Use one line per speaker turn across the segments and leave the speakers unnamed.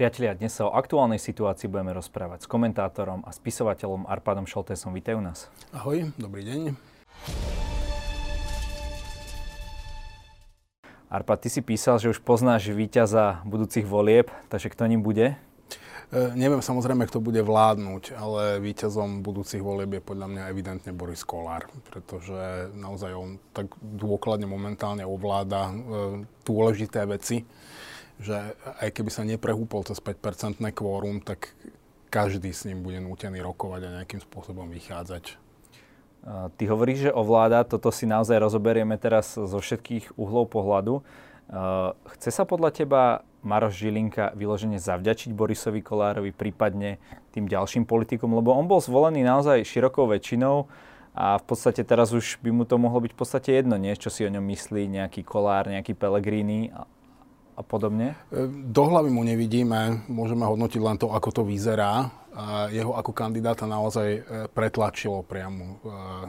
Priatelia, dnes sa o aktuálnej situácii budeme rozprávať s komentátorom a spisovateľom Arpadom Šoltésom. Vítajú nás.
Ahoj, dobrý deň.
Arpad, ty si písal, že už poznáš víťaza budúcich volieb, takže kto ním bude?
E, neviem samozrejme, kto bude vládnuť, ale víťazom budúcich volieb je podľa mňa evidentne Boris Kolár, pretože naozaj on tak dôkladne momentálne ovláda e, dôležité veci že aj keby sa neprehúpol cez 5-percentné kvórum, tak každý s ním bude nútený rokovať a nejakým spôsobom vychádzať.
Ty hovoríš, že ovláda, toto si naozaj rozoberieme teraz zo všetkých uhlov pohľadu. Chce sa podľa teba Maroš Žilinka vyložene zavďačiť Borisovi Kolárovi, prípadne tým ďalším politikom, lebo on bol zvolený naozaj širokou väčšinou a v podstate teraz už by mu to mohlo byť v podstate jedno, nie? čo si o ňom myslí nejaký Kolár, nejaký Pelegrini, a podobne?
E, do hlavy mu nevidíme, môžeme hodnotiť len to, ako to vyzerá. Jeho ako kandidáta naozaj e, pretlačilo priamo e,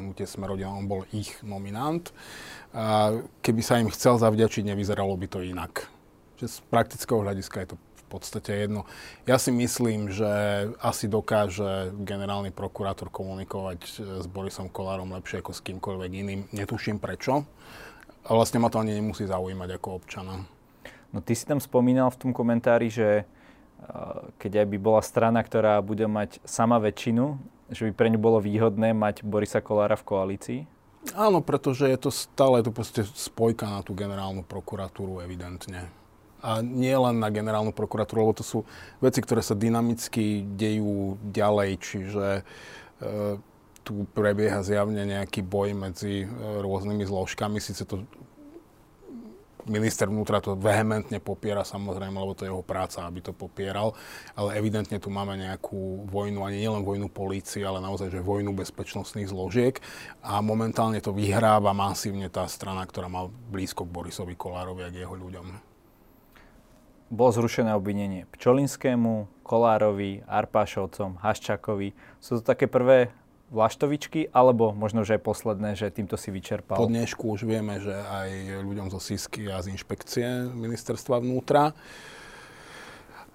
hnutie Smerodina, on bol ich nominant. Keby sa im chcel zavďačiť, nevyzeralo by to inak. Že z praktického hľadiska je to v podstate jedno. Ja si myslím, že asi dokáže generálny prokurátor komunikovať s Borisom Kolárom lepšie ako s kýmkoľvek iným. Netuším prečo. A vlastne ma to ani nemusí zaujímať ako občana.
No ty si tam spomínal v tom komentári, že keď aj by bola strana, ktorá bude mať sama väčšinu, že by pre ňu bolo výhodné mať Borisa Kolára v koalícii?
Áno, pretože je to stále je to proste spojka na tú generálnu prokuratúru evidentne. A nie len na generálnu prokuratúru, lebo to sú veci, ktoré sa dynamicky dejú ďalej, čiže e, tu prebieha zjavne nejaký boj medzi e, rôznymi zložkami. Sice to Minister vnútra to vehementne popiera, samozrejme, lebo to je jeho práca, aby to popieral, ale evidentne tu máme nejakú vojnu, ani nielen vojnu polície, ale naozaj, že vojnu bezpečnostných zložiek a momentálne to vyhráva masívne tá strana, ktorá má blízko k Borisovi Kolárovi a k jeho ľuďom.
Bolo zrušené obvinenie Pčolinskému, Kolárovi, Arpášovcom, Haščakovi. Sú to také prvé vlaštovičky, alebo možno, že aj posledné, že týmto si vyčerpal?
Po dnešku už vieme, že aj ľuďom zo SISky a z inšpekcie ministerstva vnútra.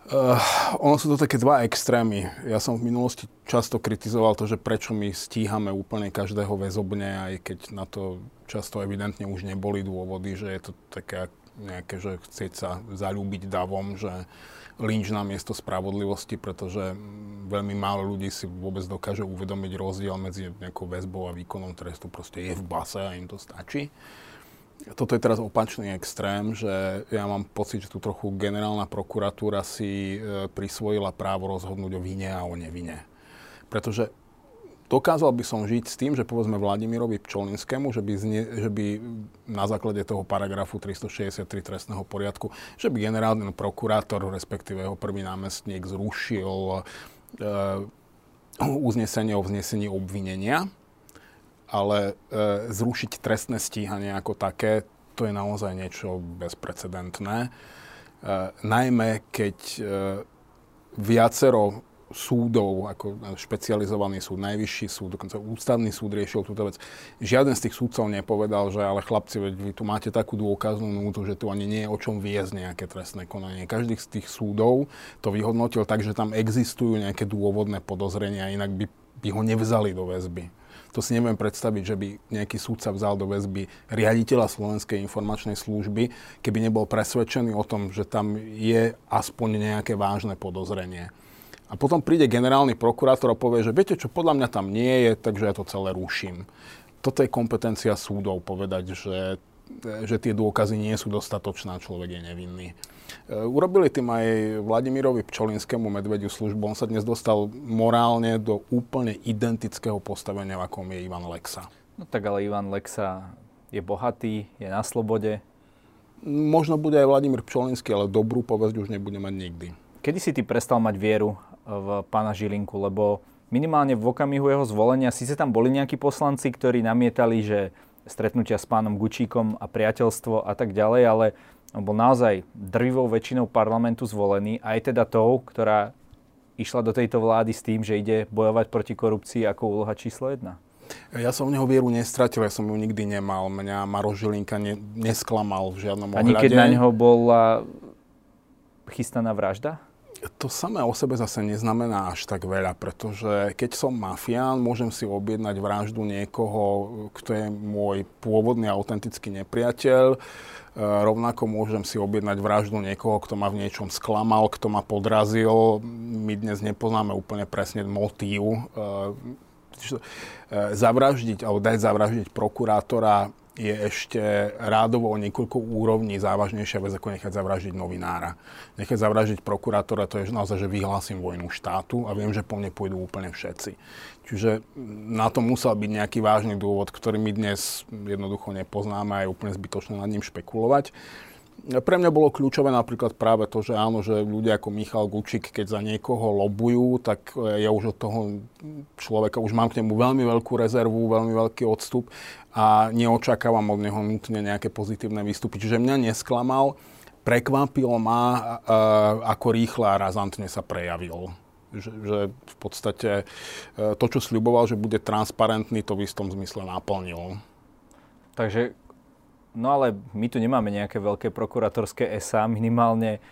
Uh, ono sú to také dva extrémy. Ja som v minulosti často kritizoval to, že prečo my stíhame úplne každého väzobne, aj keď na to často evidentne už neboli dôvody, že je to také nejaké, že chcieť sa zalúbiť davom, že lynč na miesto spravodlivosti, pretože veľmi málo ľudí si vôbec dokáže uvedomiť rozdiel medzi nejakou väzbou a výkonom trestu. Proste je v base a im to stačí. Toto je teraz opačný extrém, že ja mám pocit, že tu trochu generálna prokuratúra si e, prisvojila právo rozhodnúť o vine a o nevine. Pretože Dokázal by som žiť s tým, že povedzme Vladimirovi Pčolinskému, že by, zne, že by na základe toho paragrafu 363 trestného poriadku, že by generálny prokurátor, respektíve jeho prvý námestník zrušil e, uznesenie o vznesení obvinenia, ale e, zrušiť trestné stíhanie ako také, to je naozaj niečo bezprecedentné. E, najmä keď e, viacero súdov, ako špecializovaný súd, najvyšší súd, dokonca ústavný súd riešil túto vec. Žiaden z tých súdcov nepovedal, že ale chlapci, veď vy tu máte takú dôkaznú nútu, že tu ani nie je o čom viesť nejaké trestné konanie. Každý z tých súdov to vyhodnotil tak, že tam existujú nejaké dôvodné podozrenia, inak by, by ho nevzali do väzby. To si neviem predstaviť, že by nejaký súdca vzal do väzby riaditeľa Slovenskej informačnej služby, keby nebol presvedčený o tom, že tam je aspoň nejaké vážne podozrenie. A potom príde generálny prokurátor a povie, že viete čo, podľa mňa tam nie je, takže ja to celé ruším. Toto je kompetencia súdov povedať, že, že tie dôkazy nie sú dostatočné a človek je nevinný. E, urobili tým aj Vladimirovi Pčolinskému medvediu službu. On sa dnes dostal morálne do úplne identického postavenia, v akom je Ivan Lexa.
No tak ale Ivan Lexa je bohatý, je na slobode.
Možno bude aj Vladimír Pčolinský, ale dobrú povesť už nebude mať nikdy.
Kedy si ty prestal mať vieru v pána Žilinku, lebo minimálne v okamihu jeho zvolenia, síce tam boli nejakí poslanci, ktorí namietali, že stretnutia s pánom Gučíkom a priateľstvo a tak ďalej, ale on bol naozaj drvivou väčšinou parlamentu zvolený, aj teda tou, ktorá išla do tejto vlády s tým, že ide bojovať proti korupcii ako úloha číslo jedna.
Ja som v neho vieru nestratil, ja som ju nikdy nemal. Mňa Maro Žilinka ne, nesklamal v žiadnom ohľade.
Ani keď na neho bola chystaná vražda?
To samé o sebe zase neznamená až tak veľa, pretože keď som mafián, môžem si objednať vraždu niekoho, kto je môj pôvodný autentický nepriateľ. E, rovnako môžem si objednať vraždu niekoho, kto ma v niečom sklamal, kto ma podrazil. My dnes nepoznáme úplne presne motív. E, zavraždiť alebo dať zavraždiť prokurátora je ešte rádovo o niekoľko úrovní závažnejšia vec, ako nechať zavraždiť novinára. Nechať zavraždiť prokurátora, to je naozaj, že vyhlásim vojnu štátu a viem, že po mne pôjdu úplne všetci. Čiže na to musel byť nejaký vážny dôvod, ktorý my dnes jednoducho nepoznáme a je úplne zbytočné nad ním špekulovať. Pre mňa bolo kľúčové napríklad práve to, že áno, že ľudia ako Michal Gučík, keď za niekoho lobujú, tak e, ja už od toho človeka už mám k nemu veľmi veľkú rezervu, veľmi veľký odstup a neočakávam od neho nutne nejaké pozitívne výstupy. Čiže mňa nesklamal, prekvapilo ma, e, ako rýchle a razantne sa prejavil. Že, že v podstate e, to, čo sľuboval, že bude transparentný, to v istom zmysle naplnil.
Takže No ale my tu nemáme nejaké veľké prokuratorské SA, minimálne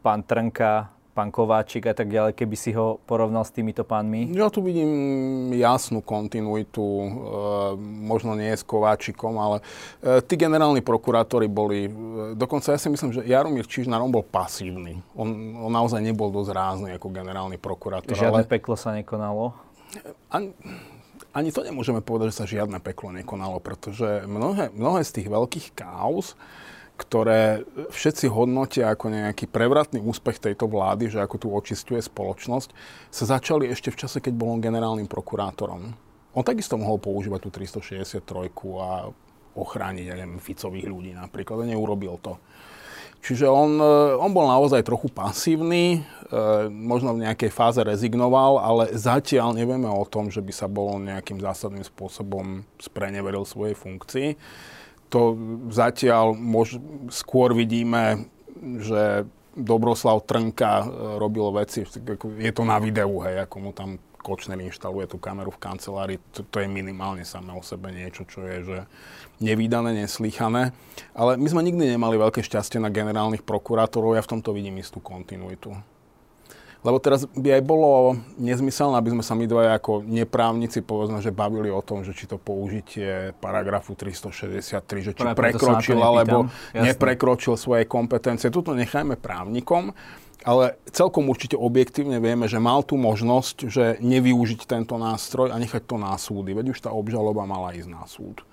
pán Trnka, pán Kováčik a tak ďalej, keby si ho porovnal s týmito pánmi?
Ja tu vidím jasnú kontinuitu, e, možno nie s Kováčikom, ale e, tí generálni prokurátori boli, e, dokonca ja si myslím, že Jaromír Čižnár, on bol pasívny. On, on naozaj nebol dosť rázny ako generálny prokurátor.
Žiadne ale... peklo sa nekonalo?
An ani to nemôžeme povedať, že sa žiadne peklo nekonalo, pretože mnohé, mnohé z tých veľkých káuz, ktoré všetci hodnotia ako nejaký prevratný úspech tejto vlády, že ako tu očistuje spoločnosť, sa začali ešte v čase, keď bol on generálnym prokurátorom. On takisto mohol používať tú 363 a ochrániť, ja neviem, Ficových ľudí napríklad, a neurobil to. Čiže on, e, on bol naozaj trochu pasívny, e, možno v nejakej fáze rezignoval, ale zatiaľ nevieme o tom, že by sa bol nejakým zásadným spôsobom spreneveril svojej funkcii. To zatiaľ mož, skôr vidíme, že Dobroslav Trnka e, robil veci, je to na videu, hej, ako mu tam Kočner inštaluje tú kameru v kancelárii, to, to je minimálne samé o sebe niečo, čo je že nevýdané, neslychané. Ale my sme nikdy nemali veľké šťastie na generálnych prokurátorov, ja v tomto vidím istú kontinuitu. Lebo teraz by aj bolo nezmyselné, aby sme sa my dvaja ako neprávnici povedzme, že bavili o tom, že či to použitie paragrafu 363, že či Práve prekročil alebo Jasne. neprekročil svoje kompetencie. Tuto nechajme právnikom ale celkom určite objektívne vieme, že mal tú možnosť, že nevyužiť tento nástroj a nechať to na súdy. Veď už tá obžaloba mala ísť na súd.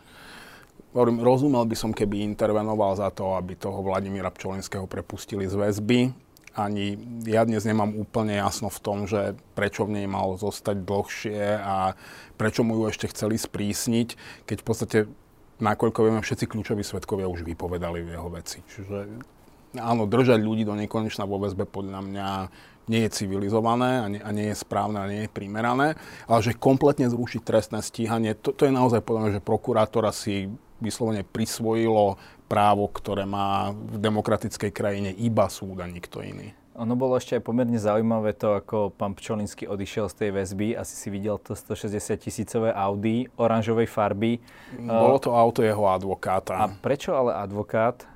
Rozumel by som, keby intervenoval za to, aby toho Vladimíra Pčolinského prepustili z väzby. Ani ja dnes nemám úplne jasno v tom, že prečo v nej mal zostať dlhšie a prečo mu ju ešte chceli sprísniť, keď v podstate nakoľko vieme, všetci kľúčoví svetkovia už vypovedali v jeho veci. Čiže áno, držať ľudí do nekonečna vo väzbe podľa mňa nie je civilizované a nie, a nie je správne a nie je primerané, ale že kompletne zrušiť trestné stíhanie, to, to je naozaj podľa mňa, že prokurátora si vyslovene prisvojilo právo, ktoré má v demokratickej krajine iba súd a nikto iný.
Ono bolo ešte aj pomerne zaujímavé to, ako pán Pčolinsky odišiel z tej väzby. Asi si videl to 160 tisícové Audi oranžovej farby.
Bolo to auto jeho advokáta.
A prečo ale advokát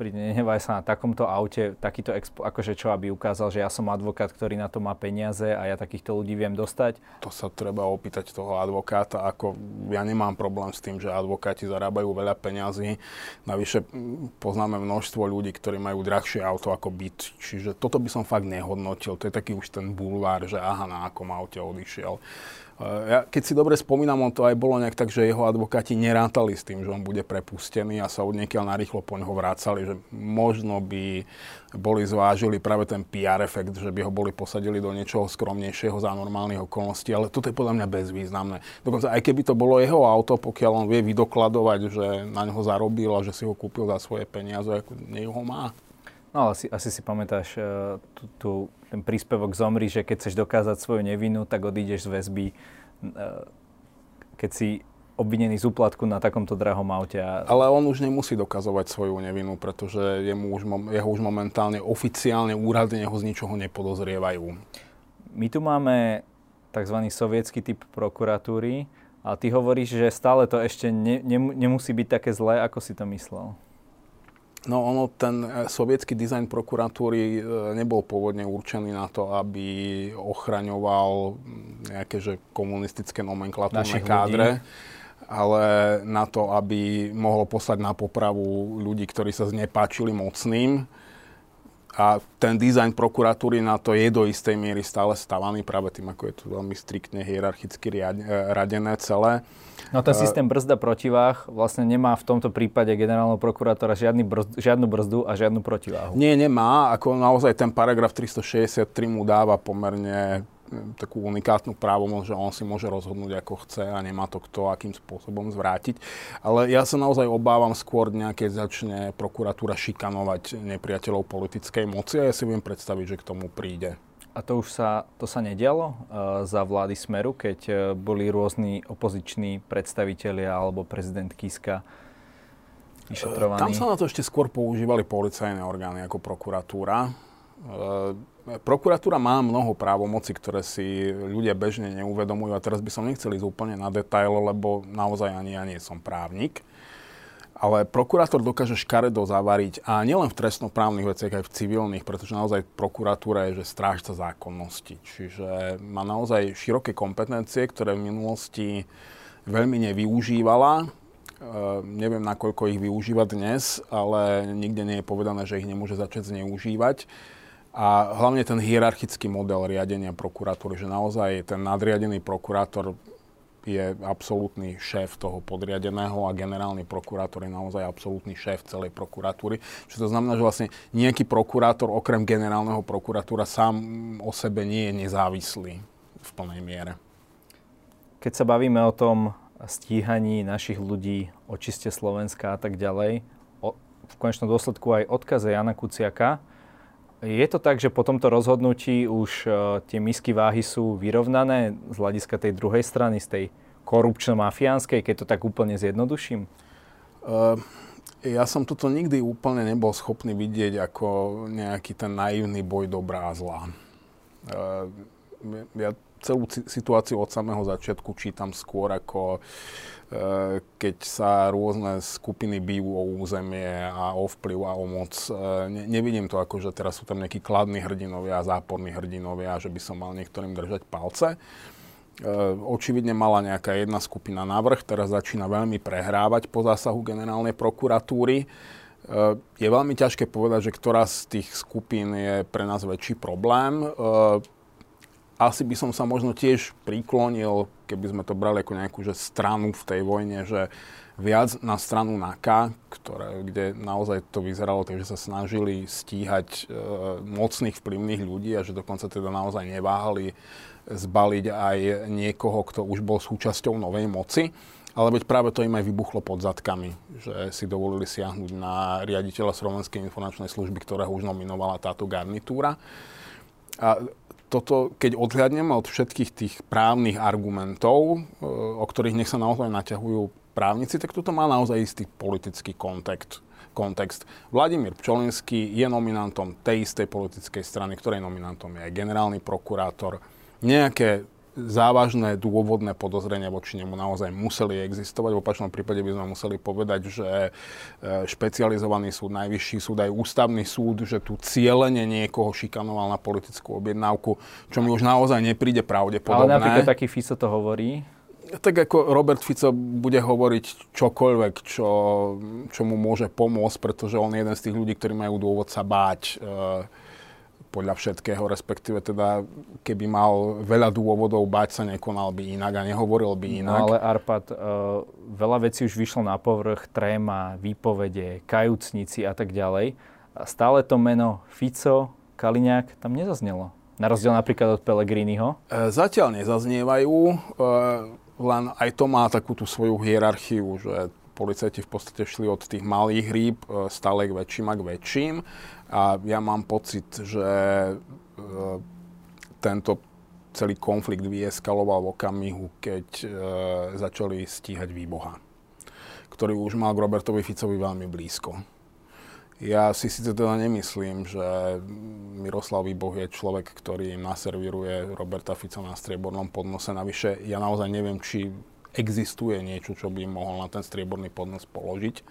pri nenevaj sa na takomto aute, takýto expo, akože čo, aby ukázal, že ja som advokát, ktorý na to má peniaze a ja takýchto ľudí viem dostať?
To sa treba opýtať toho advokáta, ako ja nemám problém s tým, že advokáti zarábajú veľa peňazí. Navyše poznáme množstvo ľudí, ktorí majú drahšie auto ako byt. Čiže toto by som fakt nehodnotil. To je taký už ten bulvár, že aha, na akom aute odišiel. Ja, keď si dobre spomínam, on to aj bolo nejak tak, že jeho advokáti nerátali s tým, že on bude prepustený a sa od niekiaľ narýchlo po neho vrácali, že možno by boli zvážili práve ten PR efekt, že by ho boli posadili do niečoho skromnejšieho za normálnych okolností, ale toto je podľa mňa bezvýznamné. Dokonca aj keby to bolo jeho auto, pokiaľ on vie vydokladovať, že na neho zarobil a že si ho kúpil za svoje peniaze, ako nie ho má.
No ale asi, asi si pamätáš uh, tú, tú, ten príspevok Zomri, že keď chceš dokázať svoju nevinu, tak odídeš z väzby, uh, keď si obvinený z úplatku na takomto drahom aute. A...
Ale on už nemusí dokazovať svoju nevinu, pretože jemu už, jeho už momentálne oficiálne úradne ho z ničoho nepodozrievajú.
My tu máme tzv. sovietský typ prokuratúry, a ty hovoríš, že stále to ešte ne, ne, nemusí byť také zlé, ako si to myslel.
No ono, ten e, sovietský dizajn prokuratúry e, nebol pôvodne určený na to, aby ochraňoval nejaké že komunistické nomenklatúrne kádre, ale na to, aby mohol poslať na popravu ľudí, ktorí sa znepáčili mocným. A ten dizajn prokuratúry na to je do istej miery stále stavaný práve tým, ako je to veľmi striktne hierarchicky e, radené celé.
No ten systém brzda protiváh vlastne nemá v tomto prípade generálneho prokurátora žiadny brzd, žiadnu brzdu a žiadnu protiváhu.
Nie, nemá. Ako naozaj ten paragraf 363 mu dáva pomerne takú unikátnu právomoc, že on si môže rozhodnúť ako chce a nemá to kto akým spôsobom zvrátiť. Ale ja sa naozaj obávam skôr nejaké začne prokuratúra šikanovať nepriateľov politickej moci a ja si viem predstaviť, že k tomu príde.
A to už sa, to sa nedialo uh, za vlády Smeru, keď uh, boli rôzni opoziční predstavitelia alebo prezident Kiska vyšetrovaní?
Tam sa na to ešte skôr používali policajné orgány ako prokuratúra. Uh, prokuratúra má mnoho právomoci, ktoré si ľudia bežne neuvedomujú a teraz by som nechcel ísť úplne na detail, lebo naozaj ani ja nie som právnik. Ale prokurátor dokáže škaredo zavariť a nielen v trestnoprávnych veciach, aj v civilných, pretože naozaj prokuratúra je že strážca zákonnosti. Čiže má naozaj široké kompetencie, ktoré v minulosti veľmi nevyužívala. E, neviem, nakoľko ich využíva dnes, ale nikde nie je povedané, že ich nemôže začať zneužívať. A hlavne ten hierarchický model riadenia prokuratúry, že naozaj ten nadriadený prokurátor je absolútny šéf toho podriadeného a generálny prokurátor je naozaj absolútny šéf celej prokuratúry. Čo to znamená, že vlastne nejaký prokurátor okrem generálneho prokuratúra sám o sebe nie je nezávislý v plnej miere.
Keď sa bavíme o tom stíhaní našich ľudí, očiste Slovenska a tak ďalej, o, v konečnom dôsledku aj odkaze Jana Kuciaka, je to tak, že po tomto rozhodnutí už uh, tie misky váhy sú vyrovnané z hľadiska tej druhej strany, z tej korupčno-mafiánskej, keď to tak úplne zjednoduším? Uh,
ja som toto nikdy úplne nebol schopný vidieť ako nejaký ten naivný boj dobrá a zlá. Uh, ja celú situáciu od samého začiatku čítam skôr ako Eh, keď sa rôzne skupiny bijú o územie a o vplyv a o moc. Ne, nevidím to ako, že teraz sú tam nejakí kladní hrdinovia a záporní hrdinovia, že by som mal niektorým držať palce. Eh, očividne mala nejaká jedna skupina navrh, teraz začína veľmi prehrávať po zásahu generálnej prokuratúry. Je veľmi ťažké povedať, že ktorá z tých skupín je pre nás väčší problém asi by som sa možno tiež priklonil, keby sme to brali ako nejakú že stranu v tej vojne, že viac na stranu NAKA, ktoré, kde naozaj to vyzeralo tak, že sa snažili stíhať e, mocných vplyvných ľudí a že dokonca teda naozaj neváhali zbaliť aj niekoho, kto už bol súčasťou novej moci. Ale veď práve to im aj vybuchlo pod zadkami, že si dovolili siahnuť na riaditeľa Slovenskej informačnej služby, ktorého už nominovala táto garnitúra. A toto, keď odhľadnem od všetkých tých právnych argumentov, e, o ktorých nech sa naozaj naťahujú právnici, tak toto má naozaj istý politický kontext. kontext. Vladimír Pčolinský je nominantom tej istej politickej strany, ktorej nominantom je aj generálny prokurátor. Nejaké závažné dôvodné podozrenia voči nemu naozaj museli existovať. V opačnom prípade by sme museli povedať, že e, špecializovaný súd, najvyšší súd, aj ústavný súd, že tu cieľene niekoho šikanoval na politickú objednávku, čo mi už naozaj nepríde pravdepodobné.
Ale napríklad taký Fico to hovorí.
Tak ako Robert Fico bude hovoriť čokoľvek, čo, čo mu môže pomôcť, pretože on je jeden z tých ľudí, ktorí majú dôvod sa báť e, podľa všetkého, respektíve teda keby mal veľa dôvodov bať sa, nekonal by inak a nehovoril by no, inak.
No ale Arpad, uh, veľa vecí už vyšlo na povrch, tréma, výpovede, kajúcnici a tak ďalej. A stále to meno Fico, Kaliňák tam nezaznelo. Na rozdiel napríklad od Pelegriniho.
E, zatiaľ nezaznievajú, e, len aj to má takú tú svoju hierarchiu, že policajti v podstate šli od tých malých rýb e, stále k väčším a k väčším. A ja mám pocit, že e, tento celý konflikt vyeskaloval v okamihu, keď e, začali stíhať výboha, ktorý už mal k Robertovi Ficovi veľmi blízko. Ja si síce teda nemyslím, že Miroslav Výboh je človek, ktorý im naservíruje Roberta Fica na striebornom podnose. Navyše, ja naozaj neviem, či existuje niečo, čo by mohol na ten strieborný podnos položiť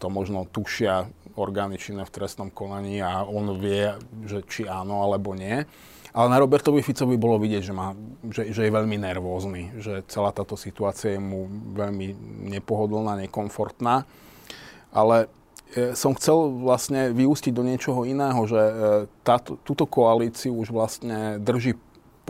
to možno tušia orgány činné v trestnom konaní a on vie, že či áno alebo nie. Ale na Robertovi Ficovi bolo vidieť, že, má, že, že je veľmi nervózny, že celá táto situácia je mu veľmi nepohodlná, nekomfortná. Ale e, som chcel vlastne vyústiť do niečoho iného, že e, táto, túto koalíciu už vlastne drží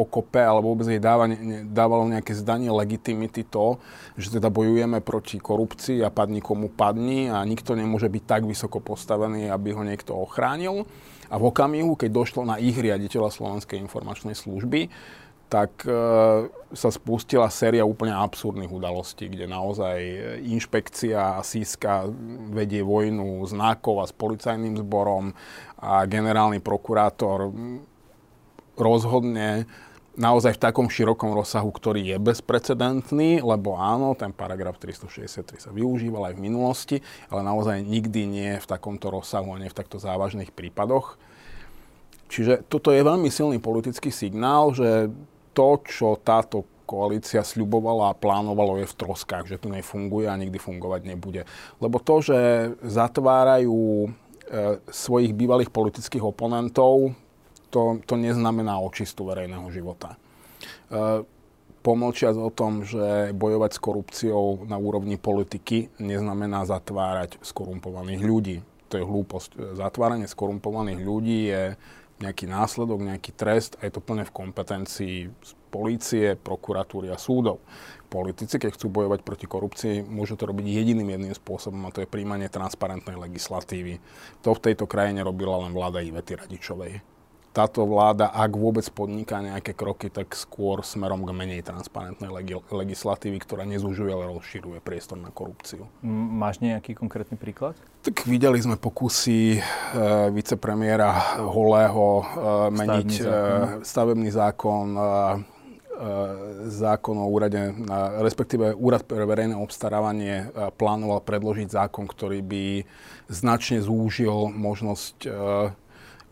pokope, alebo vôbec jej dáva, ne, dávalo nejaké zdanie legitimity to, že teda bojujeme proti korupcii a padni komu padni a nikto nemôže byť tak vysoko postavený, aby ho niekto ochránil. A v okamihu, keď došlo na ich riaditeľa Slovenskej informačnej služby, tak e, sa spustila séria úplne absurdných udalostí, kde naozaj inšpekcia a síska vedie vojnu s nákov a s policajným zborom a generálny prokurátor rozhodne naozaj v takom širokom rozsahu, ktorý je bezprecedentný, lebo áno, ten paragraf 363 sa využíval aj v minulosti, ale naozaj nikdy nie v takomto rozsahu a nie v takto závažných prípadoch. Čiže toto je veľmi silný politický signál, že to, čo táto koalícia sľubovala a plánovalo je v troskách, že to nefunguje a nikdy fungovať nebude. Lebo to, že zatvárajú e, svojich bývalých politických oponentov, to, to neznamená očistu verejného života. E, pomlčiac o tom, že bojovať s korupciou na úrovni politiky neznamená zatvárať skorumpovaných ľudí. To je hlúposť. Zatváranie skorumpovaných ľudí je nejaký následok, nejaký trest a je to plne v kompetencii polície, prokuratúry a súdov. Politici, keď chcú bojovať proti korupcii, môžu to robiť jediným jedným spôsobom a to je príjmanie transparentnej legislatívy. To v tejto krajine robila len vláda Ivety Radičovej táto vláda, ak vôbec podniká nejaké kroky, tak skôr smerom k menej transparentnej legislatívy, ktorá nezúžuje, ale rozširuje priestor na korupciu.
Máš nejaký konkrétny príklad?
Tak videli sme pokusy e, vicepremiéra Holého e, meniť stavebný zákon, e, stavebný zákon e, zákon o úrade, respektíve úrad pre verejné obstarávanie e, plánoval predložiť zákon, ktorý by značne zúžil možnosť e,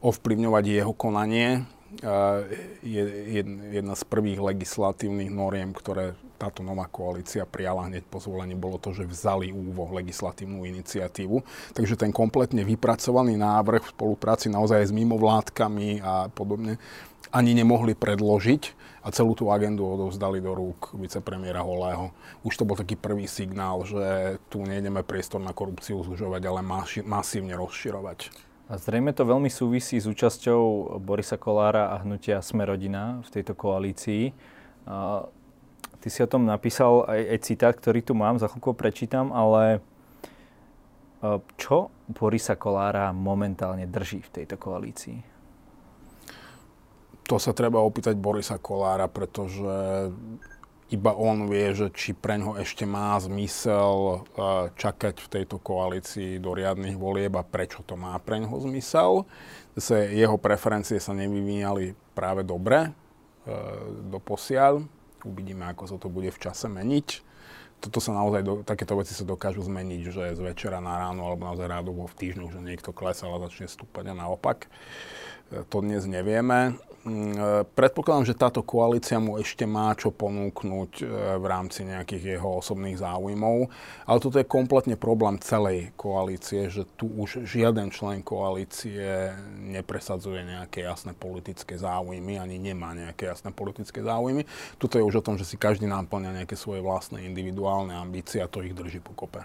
ovplyvňovať jeho konanie. Je jedna z prvých legislatívnych noriem, ktoré táto nová koalícia prijala hneď po zvolení, bolo to, že vzali úvo legislatívnu iniciatívu. Takže ten kompletne vypracovaný návrh v spolupráci naozaj s mimovládkami a podobne ani nemohli predložiť a celú tú agendu odovzdali do rúk vicepremiéra Holého. Už to bol taký prvý signál, že tu nejdeme priestor na korupciu zužovať, ale masívne rozširovať.
A zrejme to veľmi súvisí s účasťou Borisa Kolára a hnutia Smerodina v tejto koalícii. A ty si o tom napísal aj, aj citát, ktorý tu mám, za chvíľku prečítam, ale čo Borisa Kolára momentálne drží v tejto koalícii?
To sa treba opýtať Borisa Kolára, pretože iba on vie, že či preňho ešte má zmysel e, čakať v tejto koalícii do riadnych volieb a prečo to má preňho zmysel. Zase jeho preferencie sa nevyvíjali práve dobre e, do posiaľ. Uvidíme, ako sa to bude v čase meniť. Toto sa naozaj, takéto veci sa dokážu zmeniť, že z večera na ráno alebo naozaj rádovo v týždňu, že niekto klesal a začne stúpať a naopak. E, to dnes nevieme. Mm, e, predpokladám, že táto koalícia mu ešte má čo ponúknuť e, v rámci nejakých jeho osobných záujmov, ale toto je kompletne problém celej koalície, že tu už žiaden člen koalície nepresadzuje nejaké jasné politické záujmy, ani nemá nejaké jasné politické záujmy. Tuto je už o tom, že si každý náplňa nejaké svoje vlastné individuálne ambície a to ich drží pokope.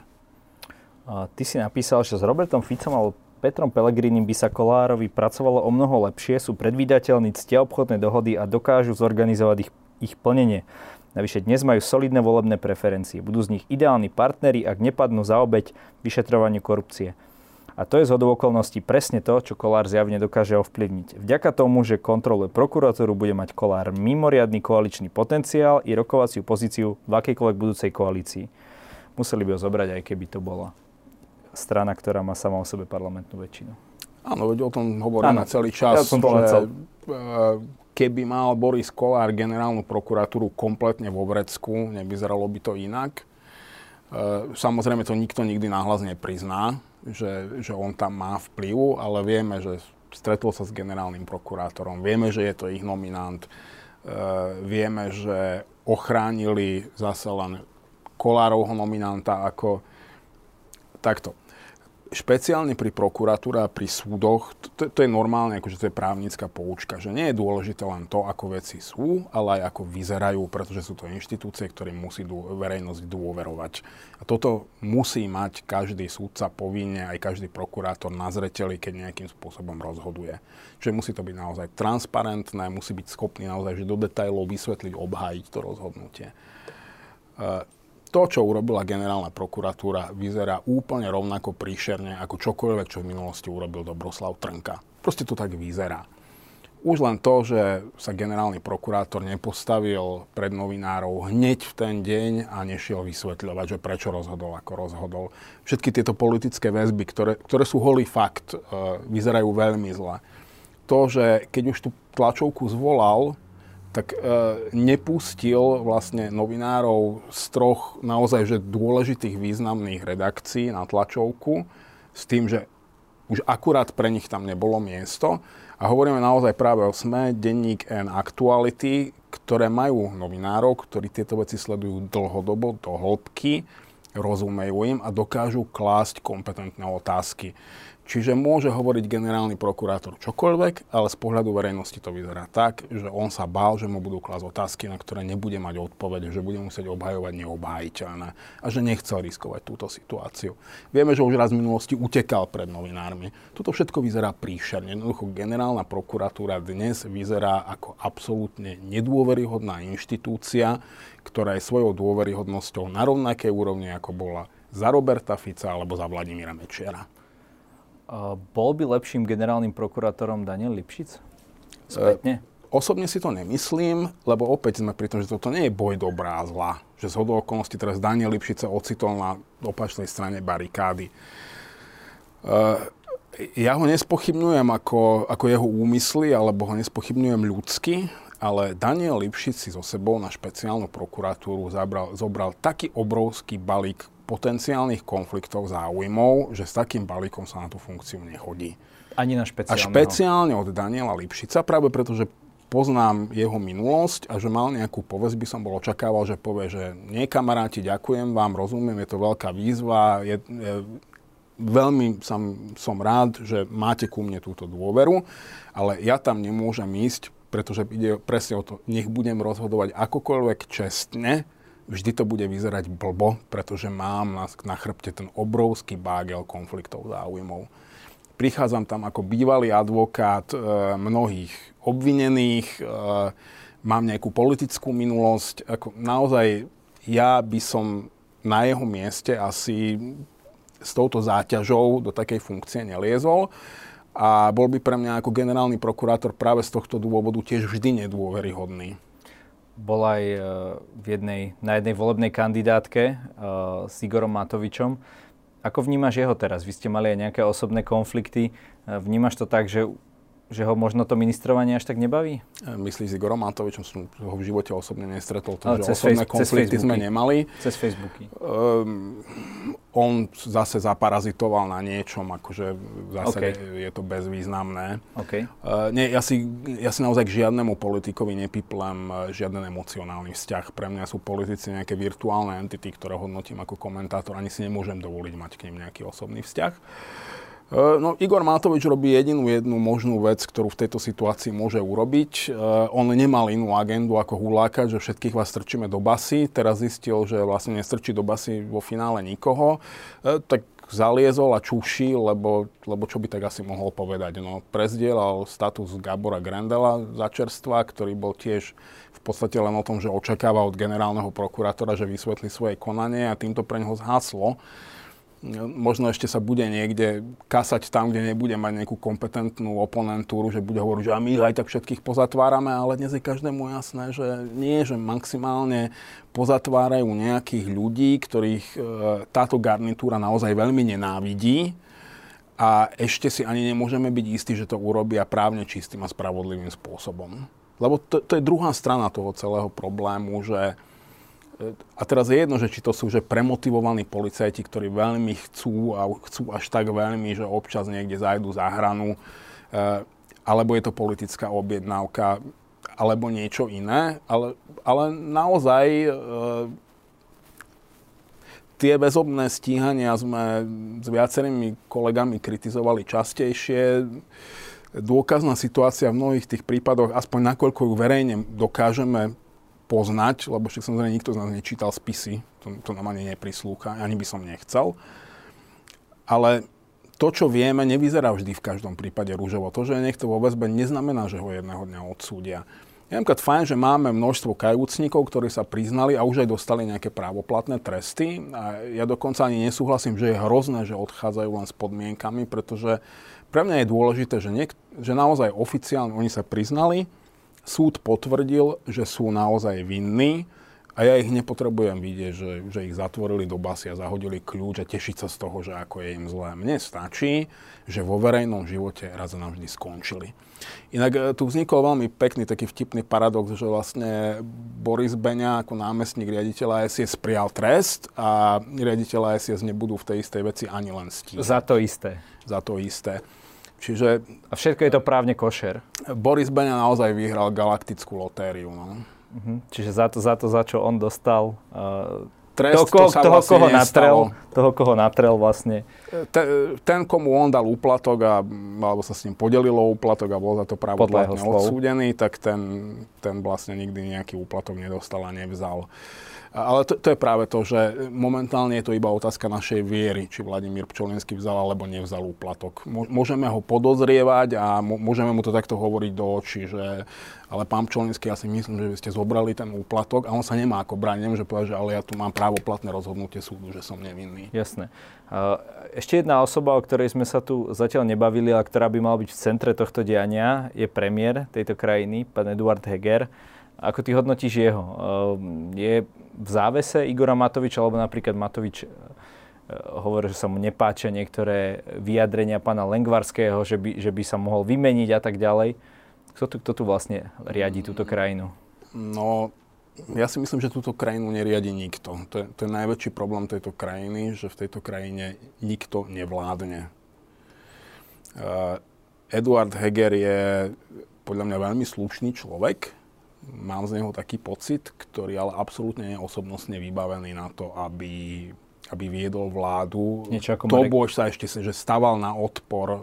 Ty si napísal, že s Robertom Ficom alebo Petrom Pelegrinim by sa Kolárovi pracovalo o mnoho lepšie, sú predvídateľní, ctia obchodné dohody a dokážu zorganizovať ich, ich plnenie. Navyše dnes majú solidné volebné preferencie. Budú z nich ideálni partneri, ak nepadnú za obeď vyšetrovaniu korupcie. A to je z okolností presne to, čo Kolár zjavne dokáže ovplyvniť. Vďaka tomu, že kontroluje prokuratúru, bude mať Kolár mimoriadný koaličný potenciál i rokovaciu pozíciu v akejkoľvek budúcej koalícii. Museli by ho zobrať, aj keby to bola strana, ktorá má sama o sebe parlamentnú väčšinu.
Áno, veď o tom hovoríme celý čas, ja som to že cel... keby mal Boris Kolár generálnu prokuratúru kompletne vo vrecku, nevyzeralo by to inak. E, samozrejme to nikto nikdy náhlas neprizná, že, že on tam má vplyv, ale vieme, že stretol sa s generálnym prokurátorom, vieme, že je to ich nominant, e, vieme, že ochránili zase len Kolárovho nominanta ako takto špeciálne pri prokuratúre a pri súdoch, to, to je normálne, akože to je právnická poučka, že nie je dôležité len to, ako veci sú, ale aj ako vyzerajú, pretože sú to inštitúcie, ktorým musí dô, verejnosť dôverovať. A toto musí mať každý súdca povinne, aj každý prokurátor na zreteli, keď nejakým spôsobom rozhoduje. Čiže musí to byť naozaj transparentné, musí byť schopný naozaj že do detajlov vysvetliť, obhájiť to rozhodnutie. To, čo urobila generálna prokuratúra, vyzerá úplne rovnako príšerne ako čokoľvek, čo v minulosti urobil Dobroslav Trnka. Proste to tak vyzerá. Už len to, že sa generálny prokurátor nepostavil pred novinárov hneď v ten deň a nešiel vysvetľovať, že prečo rozhodol, ako rozhodol. Všetky tieto politické väzby, ktoré, ktoré sú holý fakt, e, vyzerajú veľmi zle. To, že keď už tú tlačovku zvolal, tak e, nepustil vlastne novinárov z troch naozaj že dôležitých významných redakcií na tlačovku s tým, že už akurát pre nich tam nebolo miesto. A hovoríme naozaj práve o SME, Denník N Actuality, ktoré majú novinárov, ktorí tieto veci sledujú dlhodobo, do hĺbky, rozumejú im a dokážu klásť kompetentné otázky. Čiže môže hovoriť generálny prokurátor čokoľvek, ale z pohľadu verejnosti to vyzerá tak, že on sa bál, že mu budú klásť otázky, na ktoré nebude mať odpovede, že bude musieť obhajovať neobhájiteľné a že nechcel riskovať túto situáciu. Vieme, že už raz v minulosti utekal pred novinármi. Toto všetko vyzerá príšerne. Jednoducho generálna prokuratúra dnes vyzerá ako absolútne nedôveryhodná inštitúcia, ktorá je svojou dôveryhodnosťou na rovnakej úrovni, ako bola za Roberta Fica alebo za Vladimíra Mečiara.
Bol by lepším generálnym prokurátorom Daniel Lipšic? Spätne?
E, osobne si to nemyslím, lebo opäť sme pri tom, že toto nie je boj dobrá a zla. Že z hodou okolností teraz Daniel Lipšic sa ocitol na opačnej strane barikády. E, ja ho nespochybňujem ako, ako jeho úmysly, alebo ho nespochybňujem ľudsky, ale Daniel Lipšic si so sebou na špeciálnu prokuratúru zabral, zobral taký obrovský balík potenciálnych konfliktov záujmov, že s takým balíkom sa na tú funkciu nechodí.
Ani na špeciálneho.
A špeciálne od Daniela Lipšica, práve preto, že poznám jeho minulosť a že mal nejakú povesť, by som bol očakával, že povie, že nie kamaráti, ďakujem vám, rozumiem, je to veľká výzva, je, je, veľmi som, som rád, že máte ku mne túto dôveru, ale ja tam nemôžem ísť, pretože ide presne o to, nech budem rozhodovať akokoľvek čestne, vždy to bude vyzerať blbo, pretože mám na, na chrbte ten obrovský bágel konfliktov záujmov. Prichádzam tam ako bývalý advokát e, mnohých obvinených, e, mám nejakú politickú minulosť. Ako, naozaj ja by som na jeho mieste asi s touto záťažou do takej funkcie neliezol a bol by pre mňa ako generálny prokurátor práve z tohto dôvodu tiež vždy nedôveryhodný
bol aj e, v jednej, na jednej volebnej kandidátke uh, s Igorom Matovičom. Ako vnímaš jeho teraz? Vy ste mali aj nejaké osobné konflikty. E, vnímaš to tak, že že ho možno to ministrovanie až tak nebaví?
Myslíš s Igorom Matovičom, som ho v živote osobne nestretol, takže osobné face, konflikty sme nemali.
Cez Facebooky. Um,
on zase zaparazitoval na niečom, akože zase okay. je to bezvýznamné.
Okay.
Uh, nie, ja, si, ja si naozaj k žiadnemu politikovi nepiplem uh, žiaden emocionálny vzťah. Pre mňa sú politici nejaké virtuálne entity, ktoré hodnotím ako komentátor. Ani si nemôžem dovoliť mať k nim nejaký osobný vzťah. Uh, no, Igor Matovič robí jedinú jednu možnú vec, ktorú v tejto situácii môže urobiť. Uh, on nemal inú agendu ako hulákať, že všetkých vás strčíme do basy. Teraz zistil, že vlastne nestrčí do basy vo finále nikoho. Uh, tak zaliezol a čuší, lebo, lebo čo by tak asi mohol povedať. No, prezdielal status Gabora Grendela za čerstva, ktorý bol tiež v podstate len o tom, že očakáva od generálneho prokurátora, že vysvetlí svoje konanie a týmto pre neho zhaslo možno ešte sa bude niekde kasať tam, kde nebude mať nejakú kompetentnú oponentúru, že bude hovoriť, že my aj tak všetkých pozatvárame, ale dnes je každému jasné, že nie, že maximálne pozatvárajú nejakých ľudí, ktorých e, táto garnitúra naozaj veľmi nenávidí a ešte si ani nemôžeme byť istí, že to urobia právne čistým a spravodlivým spôsobom. Lebo to, to je druhá strana toho celého problému, že a teraz je jedno, že či to sú že premotivovaní policajti, ktorí veľmi chcú a chcú až tak veľmi, že občas niekde zajdu za hranu, eh, alebo je to politická objednávka, alebo niečo iné, ale, ale naozaj eh, tie väzobné stíhania sme s viacerými kolegami kritizovali častejšie. Dôkazná situácia v mnohých tých prípadoch, aspoň nakoľko ju verejne dokážeme poznať, lebo však samozrejme nikto z nás nečítal spisy, to, to nám ani neprislúcha, ani by som nechcel. Ale to, čo vieme, nevyzerá vždy v každom prípade rúžovo. To, že je niekto vo väzbe, neznamená, že ho jedného dňa odsúdia. Je napríklad fajn, že máme množstvo kajúcnikov, ktorí sa priznali a už aj dostali nejaké právoplatné tresty. A ja dokonca ani nesúhlasím, že je hrozné, že odchádzajú len s podmienkami, pretože pre mňa je dôležité, že, niek- že naozaj oficiálne oni sa priznali, súd potvrdil, že sú naozaj vinní a ja ich nepotrebujem vidieť, že, že ich zatvorili do basy a zahodili kľúč a tešiť sa z toho, že ako je im zlé. Mne stačí, že vo verejnom živote raz navždy skončili. Inak e, tu vznikol veľmi pekný taký vtipný paradox, že vlastne Boris Beňa ako námestník riaditeľa SIS prijal trest a riaditeľa SIS nebudú v tej istej veci ani len stíhať.
Za to isté.
Za to isté. Čiže...
A všetko je to právne košer.
Boris Beňa naozaj vyhral galaktickú lotériu. No.
Uh-huh. Čiže za to, za to, za čo on dostal uh,
Trest, toho, to toho, vlastne koho natrel,
toho, koho natrel vlastne.
Ten, ten, komu on dal úplatok, a, alebo sa s ním podelilo úplatok a bol za to právoplatne odsúdený, tak ten, ten vlastne nikdy nejaký úplatok nedostal a nevzal. Ale to, to je práve to, že momentálne je to iba otázka našej viery, či Vladimír Pčolinský vzal alebo nevzal úplatok. Môžeme ho podozrievať a môžeme mu to takto hovoriť do očí, že ale pán Pčolinský, ja si myslím, že vy ste zobrali ten úplatok a on sa nemá ako brániť. Nemôže povedať, že ale ja tu mám právoplatné rozhodnutie súdu, že som nevinný.
Jasné. Ešte jedna osoba, o ktorej sme sa tu zatiaľ nebavili, a ktorá by mala byť v centre tohto diania, je premiér tejto krajiny, pán Eduard Heger. Ako ty hodnotíš jeho? Ehm, je v závese Igora Matoviča, alebo napríklad Matovič e, hovorí, že sa mu nepáčia niektoré vyjadrenia pána Lengvarského, že by, že by sa mohol vymeniť a tak ďalej. Kto tu, kto tu vlastne riadi túto krajinu?
No, ja si myslím, že túto krajinu neriadi nikto. To je, to je najväčší problém tejto krajiny, že v tejto krajine nikto nevládne. Uh, Eduard Heger je podľa mňa veľmi slušný človek, mám z neho taký pocit, ktorý ale absolútne je osobnostne vybavený na to, aby, aby viedol vládu.
Niečo ako
Marek... sa ešte že staval na odpor e,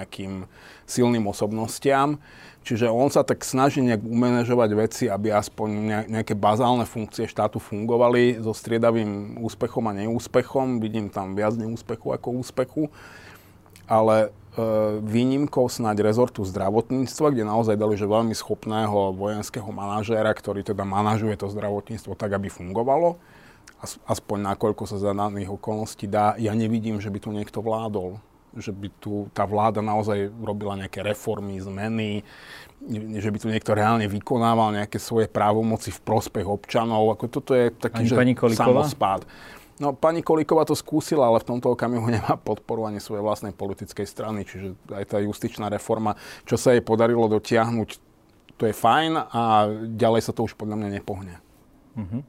nejakým silným osobnostiam. Čiže on sa tak snaží nejak umenežovať veci, aby aspoň nejaké bazálne funkcie štátu fungovali so striedavým úspechom a neúspechom. Vidím tam viac neúspechu ako úspechu. Ale E, výnimkou snáď rezortu zdravotníctva, kde naozaj dali, že veľmi schopného vojenského manažéra, ktorý teda manažuje to zdravotníctvo tak, aby fungovalo, aspoň nakoľko sa za daných okolností dá. Ja nevidím, že by tu niekto vládol že by tu tá vláda naozaj robila nejaké reformy, zmeny, že by tu niekto reálne vykonával nejaké svoje právomoci v prospech občanov. Ako toto je taký,
Ani že samospád.
No, pani Kolíková to skúsila, ale v tomto okamihu nemá podporu ani svojej vlastnej politickej strany, čiže aj tá justičná reforma, čo sa jej podarilo dotiahnuť, to je fajn a ďalej sa to už podľa mňa nepohne.
Uh-huh.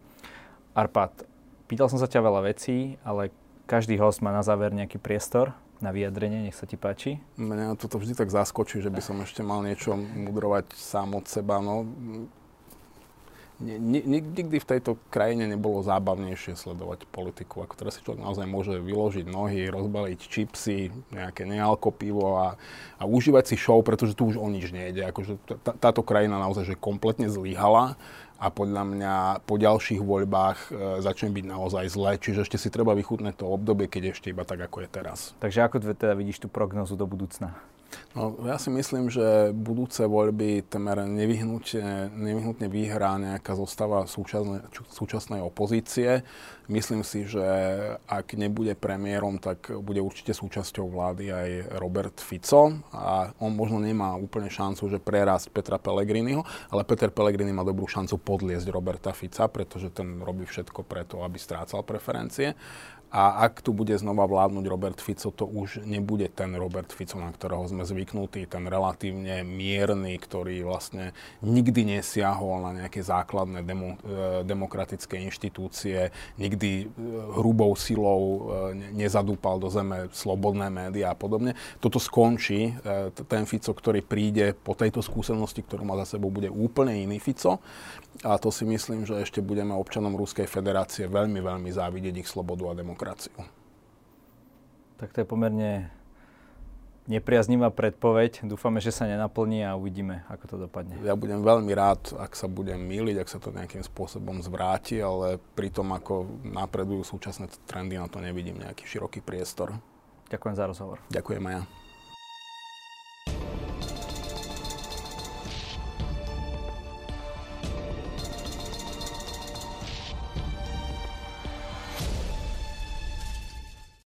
Arpad, pýtal som sa ťa veľa vecí, ale každý host má na záver nejaký priestor na vyjadrenie, nech sa ti páči.
Mňa toto vždy tak zaskočí, že by som ešte mal niečo mudrovať sám od seba. No, nikdy v tejto krajine nebolo zábavnejšie sledovať politiku, ako teraz si človek naozaj môže vyložiť nohy, rozbaliť čipsy, nejaké nealko pivo a, a užívať si show, pretože tu už o nič nejde. Akože tá, táto krajina naozaj že kompletne zlyhala a podľa mňa po ďalších voľbách e, začne byť naozaj zle, čiže ešte si treba vychutnať to obdobie, keď ešte iba tak, ako je teraz.
Takže ako teda vidíš tú prognozu do budúcna?
No, ja si myslím, že budúce voľby temer nevyhnutne, nevyhnutne vyhrá nejaká zostava súčasnej, súčasnej opozície. Myslím si, že ak nebude premiérom, tak bude určite súčasťou vlády aj Robert Fico a on možno nemá úplne šancu, že prerásť Petra Pellegriniho, ale Peter Pellegrini má dobrú šancu podliesť Roberta Fica, pretože ten robí všetko preto, aby strácal preferencie. A ak tu bude znova vládnuť Robert Fico, to už nebude ten Robert Fico, na ktorého sme zvyknutí, ten relatívne mierny, ktorý vlastne nikdy nesiahol na nejaké základné demo, e, demokratické inštitúcie, nikdy e, hrubou silou nezadúpal do zeme slobodné médiá a podobne. Toto skončí. Ten Fico, ktorý príde po tejto skúsenosti, ktorú má za sebou, bude úplne iný Fico. A to si myslím, že ešte budeme občanom Ruskej federácie veľmi, veľmi závidieť ich slobodu a demokraciu.
Tak to je pomerne nepriaznivá predpoveď. Dúfame, že sa nenaplní a uvidíme, ako to dopadne.
Ja budem veľmi rád, ak sa budem míliť, ak sa to nejakým spôsobom zvráti, ale pri tom, ako napredujú súčasné trendy, na to nevidím nejaký široký priestor.
Ďakujem za rozhovor.
Ďakujem aj ja.